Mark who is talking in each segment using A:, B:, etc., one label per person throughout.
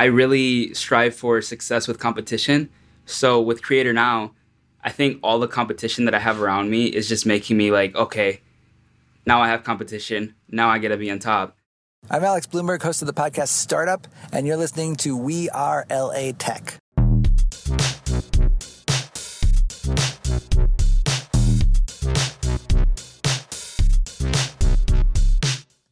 A: I really strive for success with competition. So with Creator Now, I think all the competition that I have around me is just making me like, okay, now I have competition. Now I get to be on top.
B: I'm Alex Blumberg, host of the podcast Startup, and you're listening to We Are LA Tech.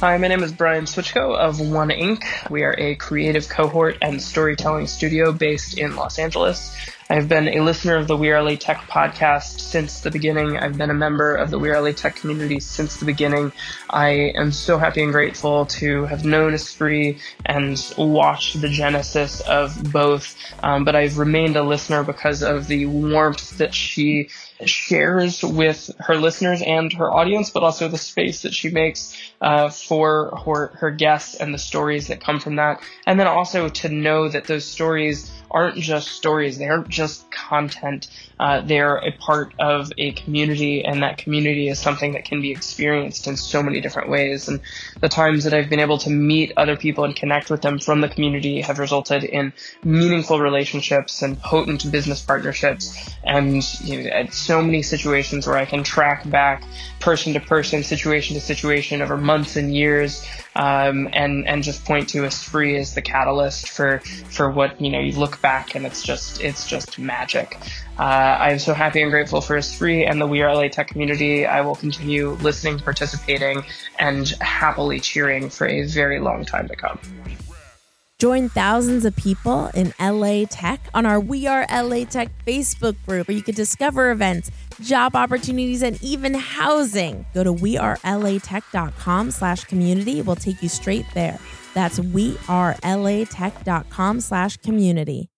C: Hi, my name is Brian Switchko of One Inc. We are a creative cohort and storytelling studio based in Los Angeles. I've been a listener of the We Are LA Tech podcast since the beginning. I've been a member of the We Are LA Tech community since the beginning. I am so happy and grateful to have known Espree and watched the genesis of both. Um, but I've remained a listener because of the warmth that she shares with her listeners and her audience, but also the space that she makes uh, for her, her guests and the stories that come from that. And then also to know that those stories aren't just stories, they aren't just content. Uh, they're a part of a community, and that community is something that can be experienced in so many different ways. And the times that I've been able to meet other people and connect with them from the community have resulted in meaningful relationships and potent business partnerships. And you know, so many situations where I can track back person to person, situation to situation over months and years, um, and and just point to Espree as the catalyst for for what you know you look back and it's just it's just magic. Uh, I am so happy and grateful for Espree and the We Are LA Tech community. I will continue listening, participating, and happily cheering for a very long time to come.
D: Join thousands of people in LA Tech on our We Are LA Tech Facebook group where you can discover events, job opportunities, and even housing. Go to wearelatech.com slash community. We'll take you straight there. That's wearelatech.com slash community.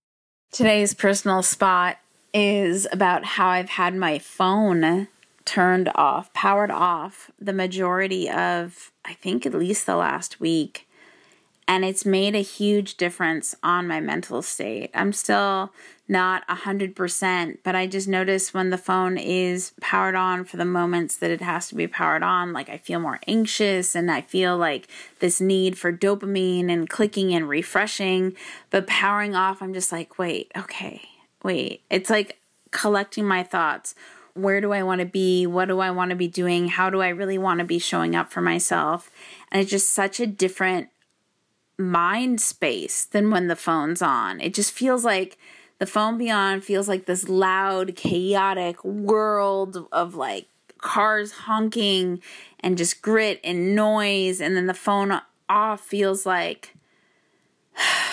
E: Today's personal spot is about how I've had my phone turned off, powered off the majority of, I think, at least the last week and it's made a huge difference on my mental state. I'm still not 100%, but I just notice when the phone is powered on for the moments that it has to be powered on, like I feel more anxious and I feel like this need for dopamine and clicking and refreshing. But powering off, I'm just like, wait, okay, wait. It's like collecting my thoughts. Where do I want to be? What do I want to be doing? How do I really want to be showing up for myself? And it's just such a different mind space than when the phone's on. It just feels like the phone beyond feels like this loud, chaotic world of like cars honking and just grit and noise. And then the phone off feels like,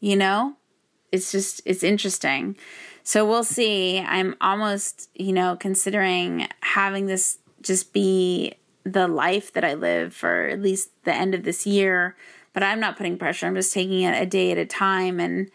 E: you know, it's just, it's interesting. So we'll see. I'm almost, you know, considering having this just be the life that I live for at least the end of this year. But I'm not putting pressure. I'm just taking it a day at a time and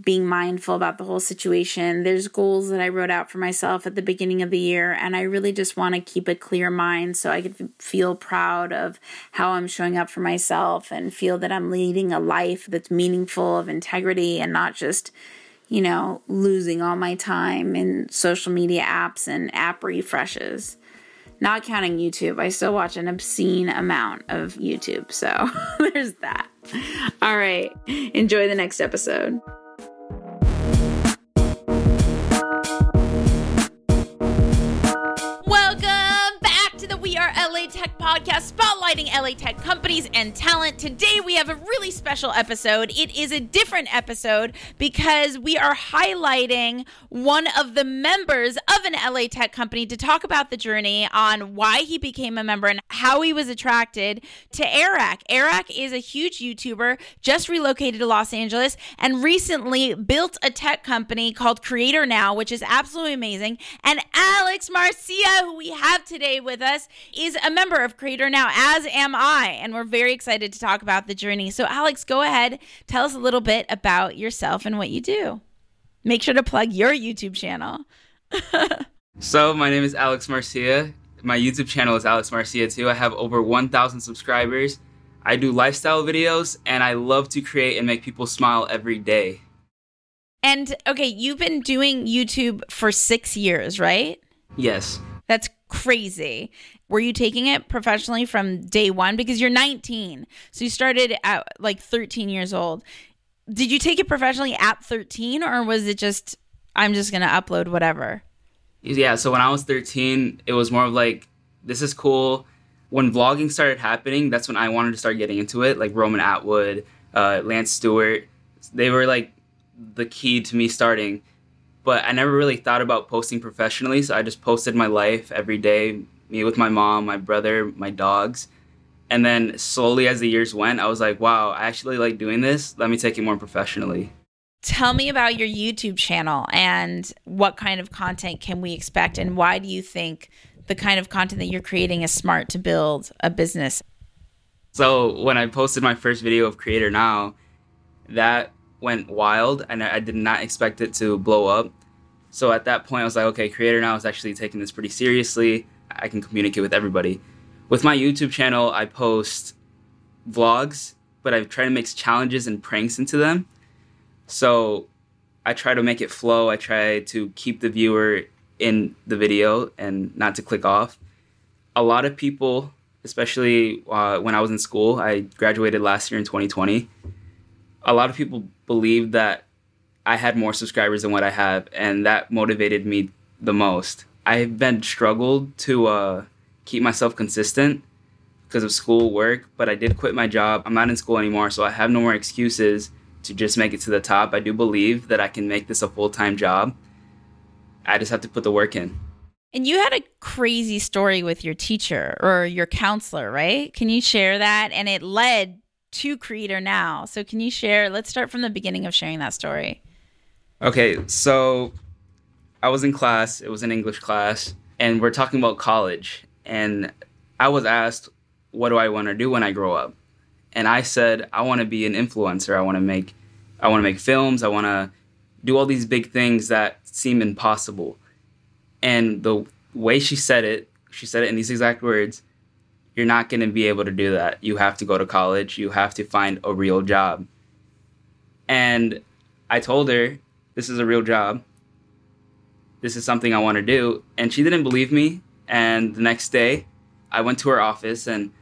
E: being mindful about the whole situation. There's goals that I wrote out for myself at the beginning of the year, and I really just want to keep a clear mind so I can feel proud of how I'm showing up for myself and feel that I'm leading a life that's meaningful, of integrity, and not just, you know, losing all my time in social media apps and app refreshes. Not counting YouTube, I still watch an obscene amount of YouTube. So there's that. All right. Enjoy the next episode.
D: Spotlighting LA Tech companies and talent. Today we have a really special episode. It is a different episode because we are highlighting one of the members of an LA Tech company to talk about the journey on why he became a member and how he was attracted to Airrack. Airrack is a huge YouTuber, just relocated to Los Angeles, and recently built a tech company called Creator Now, which is absolutely amazing. And Alex Marcia, who we have today with us, is a member of Creator Now, as am I. And we're very excited to talk about the journey. So, Alex, go ahead, tell us a little bit about yourself and what you do. Make sure to plug your YouTube channel.
A: so, my name is Alex Marcia. My YouTube channel is Alex Marcia too. I have over 1,000 subscribers. I do lifestyle videos and I love to create and make people smile every day.
D: And okay, you've been doing YouTube for six years, right?
A: Yes.
D: That's crazy. Were you taking it professionally from day one? Because you're 19. So you started at like 13 years old. Did you take it professionally at 13 or was it just, I'm just going to upload whatever?
A: Yeah. So when I was 13, it was more of like, this is cool. When vlogging started happening, that's when I wanted to start getting into it. Like Roman Atwood, uh, Lance Stewart. They were like the key to me starting. But I never really thought about posting professionally, so I just posted my life every day, me with my mom, my brother, my dogs. And then slowly as the years went, I was like, wow, I actually like doing this. Let me take it more professionally.
D: Tell me about your YouTube channel and what kind of content can we expect and why do you think the kind of content that you're creating is smart to build a business?
A: So, when I posted my first video of Creator Now, that went wild and I did not expect it to blow up. So at that point, I was like, okay, Creator Now is actually taking this pretty seriously. I can communicate with everybody. With my YouTube channel, I post vlogs, but I try to mix challenges and pranks into them. So I try to make it flow. I try to keep the viewer in the video and not to click off. A lot of people, especially uh, when I was in school, I graduated last year in 2020 a lot of people believe that I had more subscribers than what I have, and that motivated me the most. I've been struggled to uh, keep myself consistent because of school work, but I did quit my job. I'm not in school anymore, so I have no more excuses to just make it to the top. I do believe that I can make this a full time job. I just have to put the work in.
D: And you had a crazy story with your teacher or your counselor, right? Can you share that? And it led to Creator Now. So can you share? Let's start from the beginning of sharing that story.
A: Okay, so I was in class. It was an English class, and we're talking about college. And I was asked, "What do I want to do when I grow up?" And I said, "I want to be an influencer. I want to make, I want to make films. I want to do all these big things that seem impossible." And the way she said it, she said it in these exact words you're not going to be able to do that. You have to go to college. You have to find a real job. And I told her, this is a real job. This is something I want to do. And she didn't believe me. And the next day, I went to her office and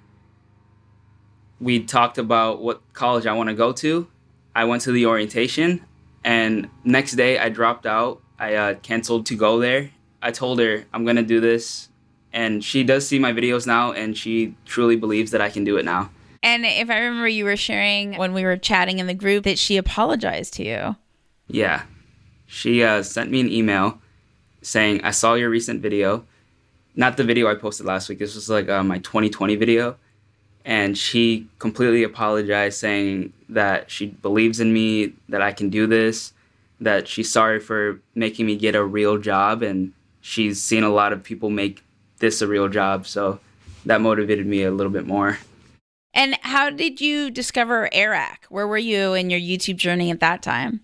A: we talked about what college I want to go to. I went to the orientation. And next day, I dropped out. I uh, canceled to go there. I told her, I'm going to do this and she does see my videos now and she truly believes that I can do it now.
D: And if I remember you were sharing when we were chatting in the group that she apologized to you.
A: Yeah. She uh, sent me an email saying, I saw your recent video. Not the video I posted last week. This was like uh, my 2020 video. And she completely apologized, saying that she believes in me, that I can do this, that she's sorry for making me get a real job. And she's seen a lot of people make this a real job. So that motivated me a little bit more.
D: And how did you discover Eric? Where were you in your YouTube journey at that time?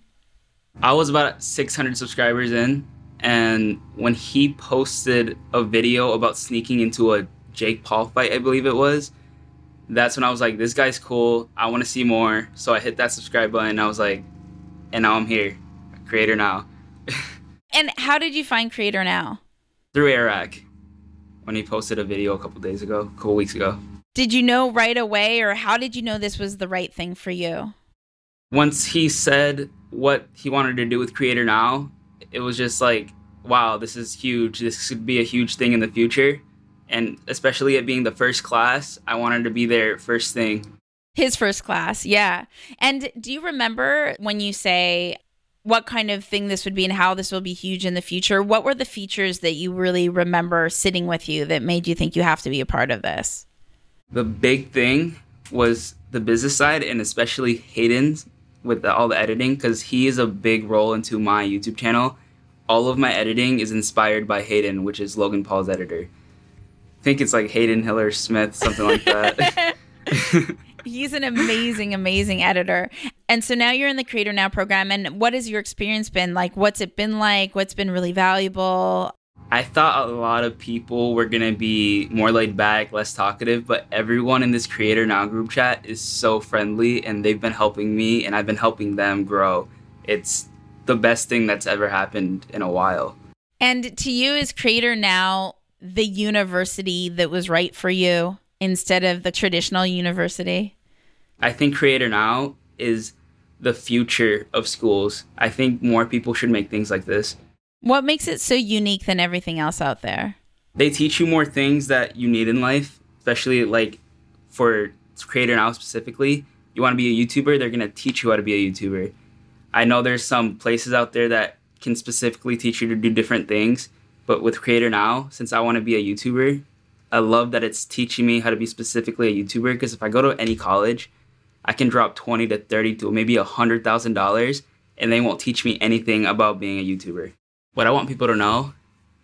A: I was about 600 subscribers in, and when he posted a video about sneaking into a Jake Paul fight, I believe it was, that's when I was like, this guy's cool. I want to see more. So I hit that subscribe button. I was like, and now I'm here, creator now.
D: and how did you find creator now?
A: Through Eric when he posted a video a couple days ago, a couple weeks ago.
D: Did you know right away, or how did you know this was the right thing for you?
A: Once he said what he wanted to do with Creator Now, it was just like, wow, this is huge. This could be a huge thing in the future. And especially it being the first class, I wanted to be there first thing.
D: His first class, yeah. And do you remember when you say, what kind of thing this would be and how this will be huge in the future. What were the features that you really remember sitting with you that made you think you have to be a part of this?
A: The big thing was the business side and especially Hayden's with the, all the editing because he is a big role into my YouTube channel. All of my editing is inspired by Hayden, which is Logan Paul's editor. I think it's like Hayden Hillier-Smith, something like that.
D: He's an amazing, amazing editor. And so now you're in the Creator Now program. And what has your experience been like? What's it been like? What's been really valuable?
A: I thought a lot of people were gonna be more laid back, less talkative, but everyone in this Creator Now group chat is so friendly and they've been helping me and I've been helping them grow. It's the best thing that's ever happened in a while.
D: And to you, is Creator Now the university that was right for you instead of the traditional university?
A: I think Creator Now is the future of schools. I think more people should make things like this.
D: What makes it so unique than everything else out there?
A: They teach you more things that you need in life, especially like for Creator Now specifically. You want to be a YouTuber, they're going to teach you how to be a YouTuber. I know there's some places out there that can specifically teach you to do different things, but with Creator Now, since I want to be a YouTuber, I love that it's teaching me how to be specifically a YouTuber because if I go to any college, I can drop 20 to 30 to maybe a $100,000 and they won't teach me anything about being a YouTuber what I want people to know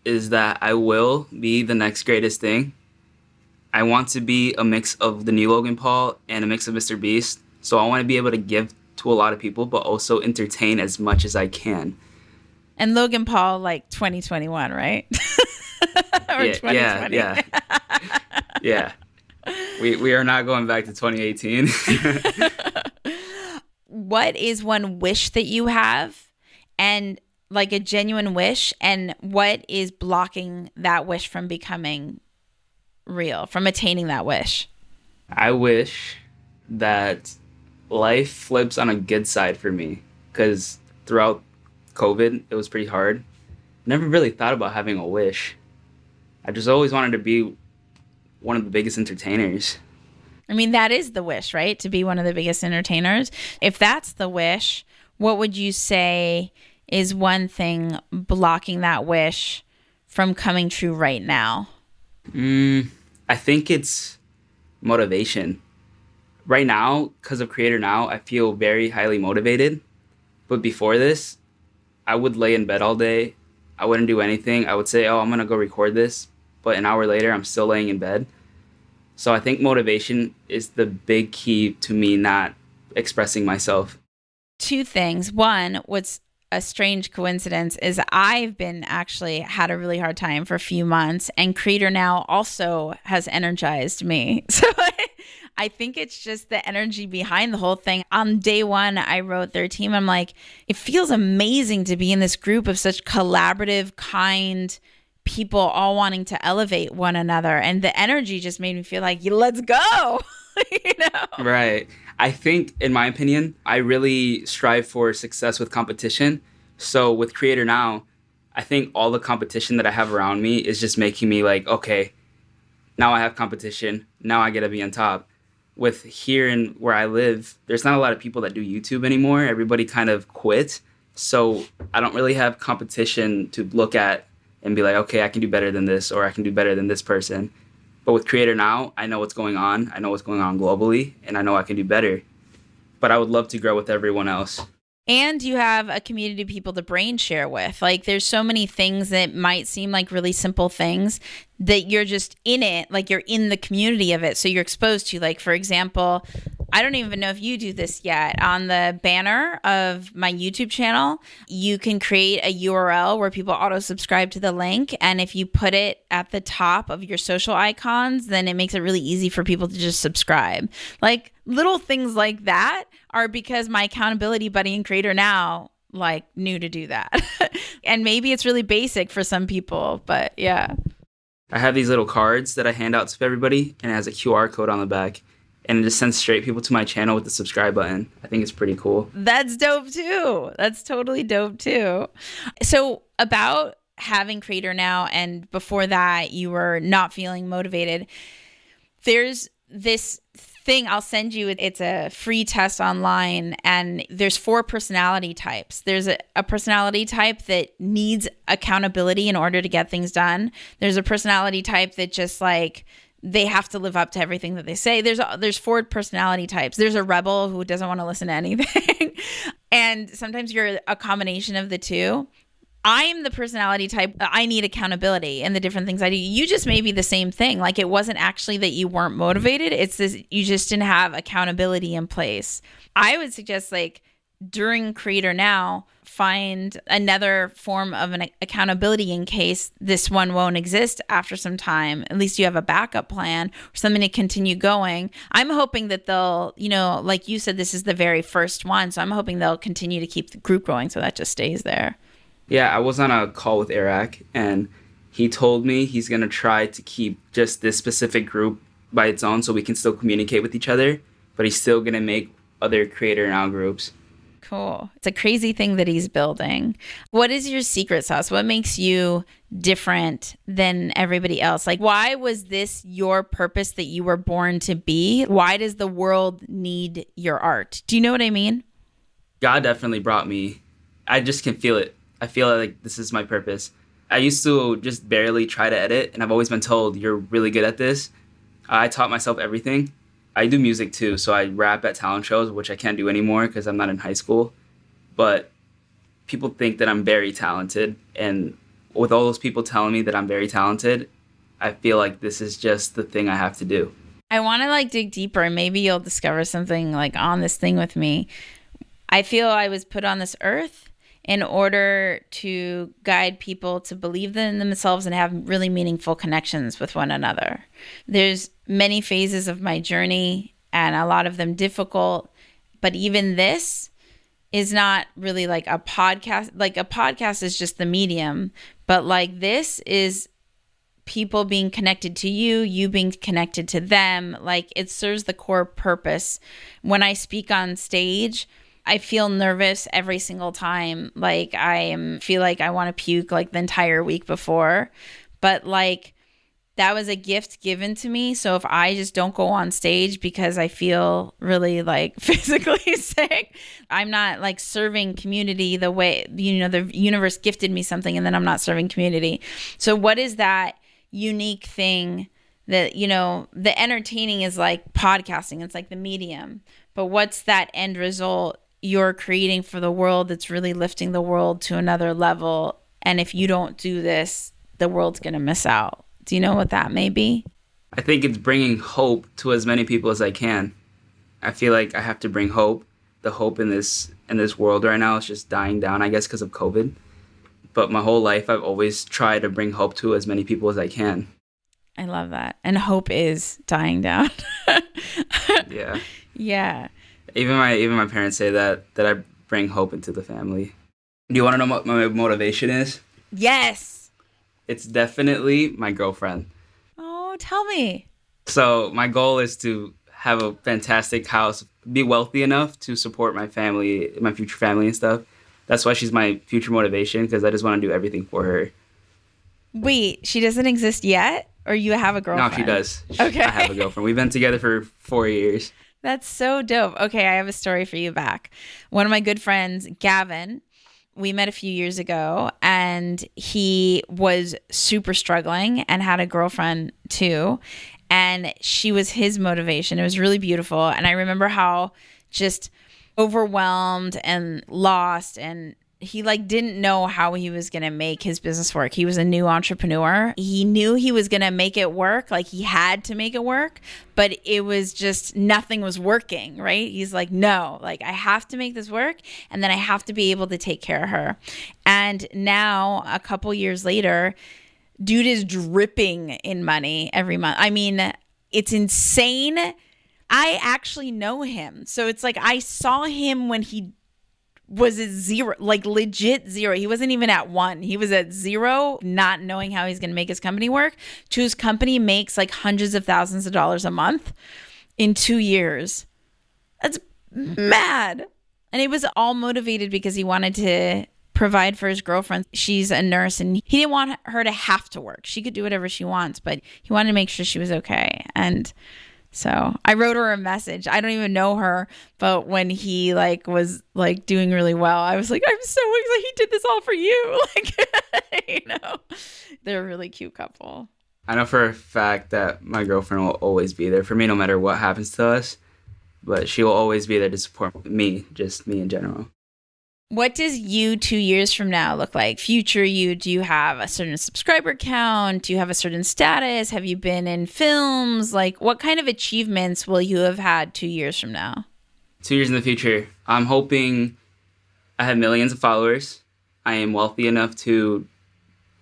A: is that I will be the next greatest thing. I want to be a mix of the new Logan Paul and a mix of Mr. Beast. So I want to be able to give to a lot of people, but also entertain as much as I can.
D: And Logan Paul, like 2021, right?
A: or yeah, 2020. Yeah, yeah. yeah. We, we are not going back to 2018.
D: what is one wish that you have? And like a genuine wish and what is blocking that wish from becoming real, from attaining that wish?
A: I wish that life flips on a good side for me because throughout COVID, it was pretty hard. Never really thought about having a wish. I just always wanted to be one of the biggest entertainers.
D: I mean, that is the wish, right? To be one of the biggest entertainers. If that's the wish, what would you say is one thing blocking that wish from coming true right now?
A: Mm, I think it's motivation. Right now, because of Creator Now, I feel very highly motivated. But before this, I would lay in bed all day. I wouldn't do anything. I would say, oh, I'm going to go record this. But an hour later, I'm still laying in bed. So I think motivation is the big key to me not expressing myself.
D: Two things. One, what's a strange coincidence is I've been actually had a really hard time for a few months, and Creator Now also has energized me. So I think it's just the energy behind the whole thing. On day one, I wrote their team. I'm like, it feels amazing to be in this group of such collaborative, kind people all wanting to elevate one another. And the energy just made me feel like, let's go. you know?
A: Right. I think, in my opinion, I really strive for success with competition. So with Creator Now, I think all the competition that I have around me is just making me like, okay, now I have competition. Now I get to be on top. With here and where I live, there's not a lot of people that do YouTube anymore. Everybody kind of quit. So I don't really have competition to look at and be like, okay, I can do better than this or I can do better than this person. But with Creator Now, I know what's going on. I know what's going on globally, and I know I can do better. But I would love to grow with everyone else.
D: And you have a community of people to brain share with. Like, there's so many things that might seem like really simple things that you're just in it, like you're in the community of it. So you're exposed to, like, for example, I don't even know if you do this yet. On the banner of my YouTube channel, you can create a URL where people auto subscribe to the link. And if you put it at the top of your social icons, then it makes it really easy for people to just subscribe. Like little things like that are because my accountability buddy and creator now like knew to do that. and maybe it's really basic for some people, but yeah.
A: I have these little cards that I hand out to everybody and it has a QR code on the back and it just sends straight people to my channel with the subscribe button. I think it's pretty cool.
D: That's dope too. That's totally dope too. So, about having Creator Now, and before that, you were not feeling motivated, there's this thing I'll send you. It's a free test online, and there's four personality types. There's a, a, personality type that needs accountability in order to get things done. There's a personality type that just like they have to live up to everything that they say. There's there's four personality types. There's a rebel who doesn't want to listen to anything, and sometimes you're a combination of the two. I'm the personality type. I need accountability and the different things I do. You just may be the same thing. Like it wasn't actually that you weren't motivated. It's this you just didn't have accountability in place. I would suggest like during Creator Now, find another form of an accountability in case this one won't exist after some time. At least you have a backup plan or something to continue going. I'm hoping that they'll, you know, like you said, this is the very first one. So I'm hoping they'll continue to keep the group going so that just stays there.
A: Yeah, I was on a call with Eric and he told me he's going to try to keep just this specific group by its own so we can still communicate with each other, but he's still going to make other creator now groups.
D: Cool. It's a crazy thing that he's building. What is your secret sauce? What makes you different than everybody else? Like, why was this your purpose that you were born to be? Why does the world need your art? Do you know what I mean?
A: God definitely brought me. I just can feel it. I feel like this is my purpose. I used to just barely try to edit, and I've always been told, you're really good at this. I taught myself everything I do music too, so I rap at talent shows, which I can't do anymore because I'm not in high school. But people think that I'm very talented, and with all those people telling me that I'm very talented, I feel like this is just the thing I have to do.
D: I want to like dig deeper, and maybe you'll discover something like on this thing with me. I feel I was put on this earth in order to guide people to believe in themselves and have really meaningful connections with one another. There's many phases of my journey and a lot of them difficult, but even this is not really like a podcast. Like a podcast is just the medium, but like this is people being connected to you, you being connected to them. Like it serves the core purpose. When I speak on stage, I feel nervous every single time. Like I am feel like I want to puke like the entire week before. But like that was a gift given to me. So if I just don't go on stage because I feel really like physically sick, I'm not like serving community the way you know the universe gifted me something and then I'm not serving community. So what is that unique thing that you know the entertaining is like podcasting, it's like the medium. But what's that end result you're creating for the world that's really lifting the world to another level. And if you don't do this, the world's going to miss out. Do you know what that may be?
A: I think it's bringing hope to as many people as I can. I feel like I have to bring hope. The hope in this in this world right now is just dying down, I guess, because of COVID. But my whole life, I've always tried to bring hope to as many people as I can.
D: I love that. And hope is dying down.
A: yeah.
D: Yeah.
A: Even my even my parents say that that I bring hope into the family. Do you want to know what my motivation is?
D: Yes.
A: It's definitely my girlfriend.
D: Oh, tell me.
A: So my goal is to have a fantastic house, be wealthy enough to support my family, my future family and stuff. That's why she's my future motivation because I just want to do everything for her.
D: Wait, she doesn't exist yet, or you have a girlfriend?
A: No, she does.
D: Okay,
A: I have a girlfriend. We've been together for four years.
D: That's so dope. Okay, I have a story for you back. One of my good friends, Gavin, we met a few years ago and he was super struggling and had a girlfriend too. And she was his motivation. It was really beautiful. And I remember how just overwhelmed and lost and he like didn't know how he was going to make his business work. He was a new entrepreneur. He knew he was going to make it work, like he had to make it work, but it was just nothing was working, right? He's like, "No, like I have to make this work and then I have to be able to take care of her." And now a couple years later, dude is dripping in money every month. I mean, it's insane. I actually know him. So it's like I saw him when he was at zero, like legit zero. He wasn't even at one. He was at zero, not knowing how he's going to make his company work. To his company makes like hundreds of thousands of dollars a month in two years. That's mad. And he was all motivated because he wanted to provide for his girlfriend. She's a nurse and he didn't want her to have to work. She could do whatever she wants, but he wanted to make sure she was okay. And so I wrote her a message. I don't even know her, but when he like was like doing really well, I was like, I'm so excited he did this all for you. Like, you know, they're a really cute couple.
A: I know for a fact that my girlfriend will always be there for me no matter what happens to us, but she will always be there to support me, just me in general.
D: What does you two years from now look like? Future you, do you have a certain subscriber count? Do you have a certain status? Have you been in films? Like, what kind of achievements will you have had two years from now?
A: Two years in the future, I'm hoping I have millions of followers. I am wealthy enough to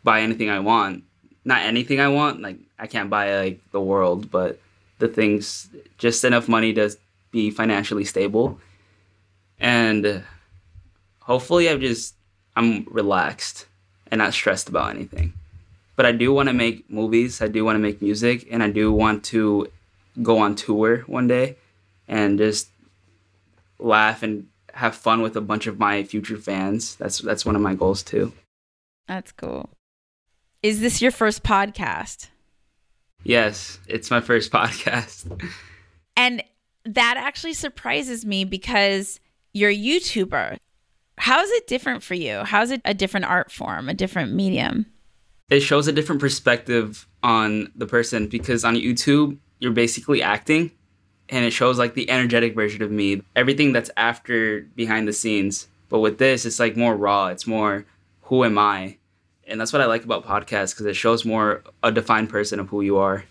A: buy anything I want. Not anything I want, like, I can't buy like the world, but the things, just enough money to be financially stable. And hopefully I've just I'm relaxed and not stressed about anything. But I do want to make movies, I do want to make music, and I do want to go on tour one day and just laugh and have fun with a bunch of my future fans. That's that's one of my goals too.
D: That's cool. Is this your first podcast?
A: Yes, it's my first podcast.
D: and that actually surprises me because you're a YouTuber. How is it different for you? How is it a different art form, a different medium?
A: It shows a different perspective on the person because on YouTube, you're basically acting and it shows like the energetic version of me, everything that's after behind the scenes. But with this, it's like more raw, it's more who am I? And that's what I like about podcasts because it shows more a defined person of who you are.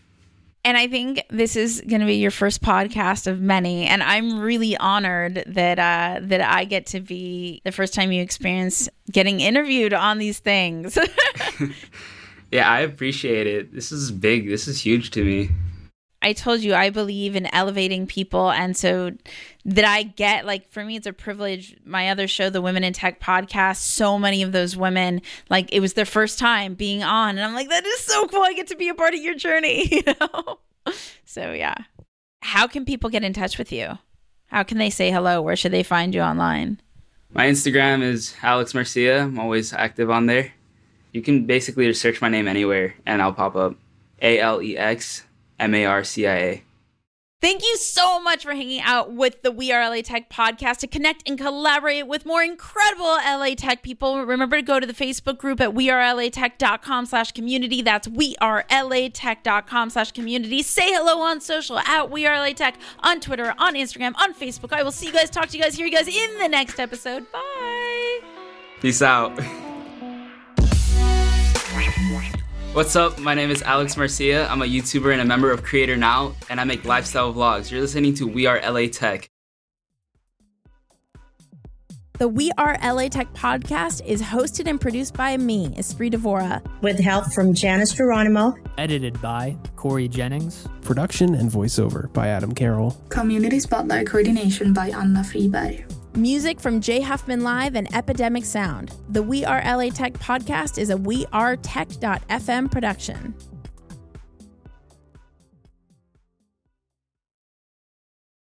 D: And I think this is going to be your first podcast of many, and I'm really honored that uh, that I get to be the first time you experience getting interviewed on these things.
A: yeah, I appreciate it. This is big. This is huge to me.
D: I told you I believe in elevating people. And so that I get, like, for me, it's a privilege. My other show, the Women in Tech podcast, so many of those women, like, it was their first time being on. And I'm like, that is so cool. I get to be a part of your journey, you know? so, yeah. How can people get in touch with you? How can they say hello? Where should they find you online?
A: My Instagram is Alex Marcia. I'm always active on there. You can basically just search my name anywhere and I'll pop up. A L E X M A R C I A.
D: Thank you so much for hanging out with the We Are LA Tech podcast to connect and collaborate with more incredible LA Tech people. Remember to go to the Facebook group at wearelatech.com slash community. That's wearelatech.com slash community. Say hello on social at We Are LA Tech on Twitter, on Instagram, on Facebook. I will see you guys, talk to you guys, hear you guys in the next episode. Bye.
A: Peace out. What's up? My name is Alex Marcia. I'm a YouTuber and a member of Creator Now, and I make lifestyle vlogs. You're listening to We Are LA Tech.
F: The We Are LA Tech podcast is hosted and produced by me, Espree Devora,
G: with help from Janice Geronimo.
H: Edited by Corey Jennings.
I: Production and voiceover by Adam Carroll.
J: Community Spotlight coordination by Anna Friberg.
F: Music from Jay Huffman Live and Epidemic Sound. The We Are LA Tech podcast is a We Are wearetech.fm production.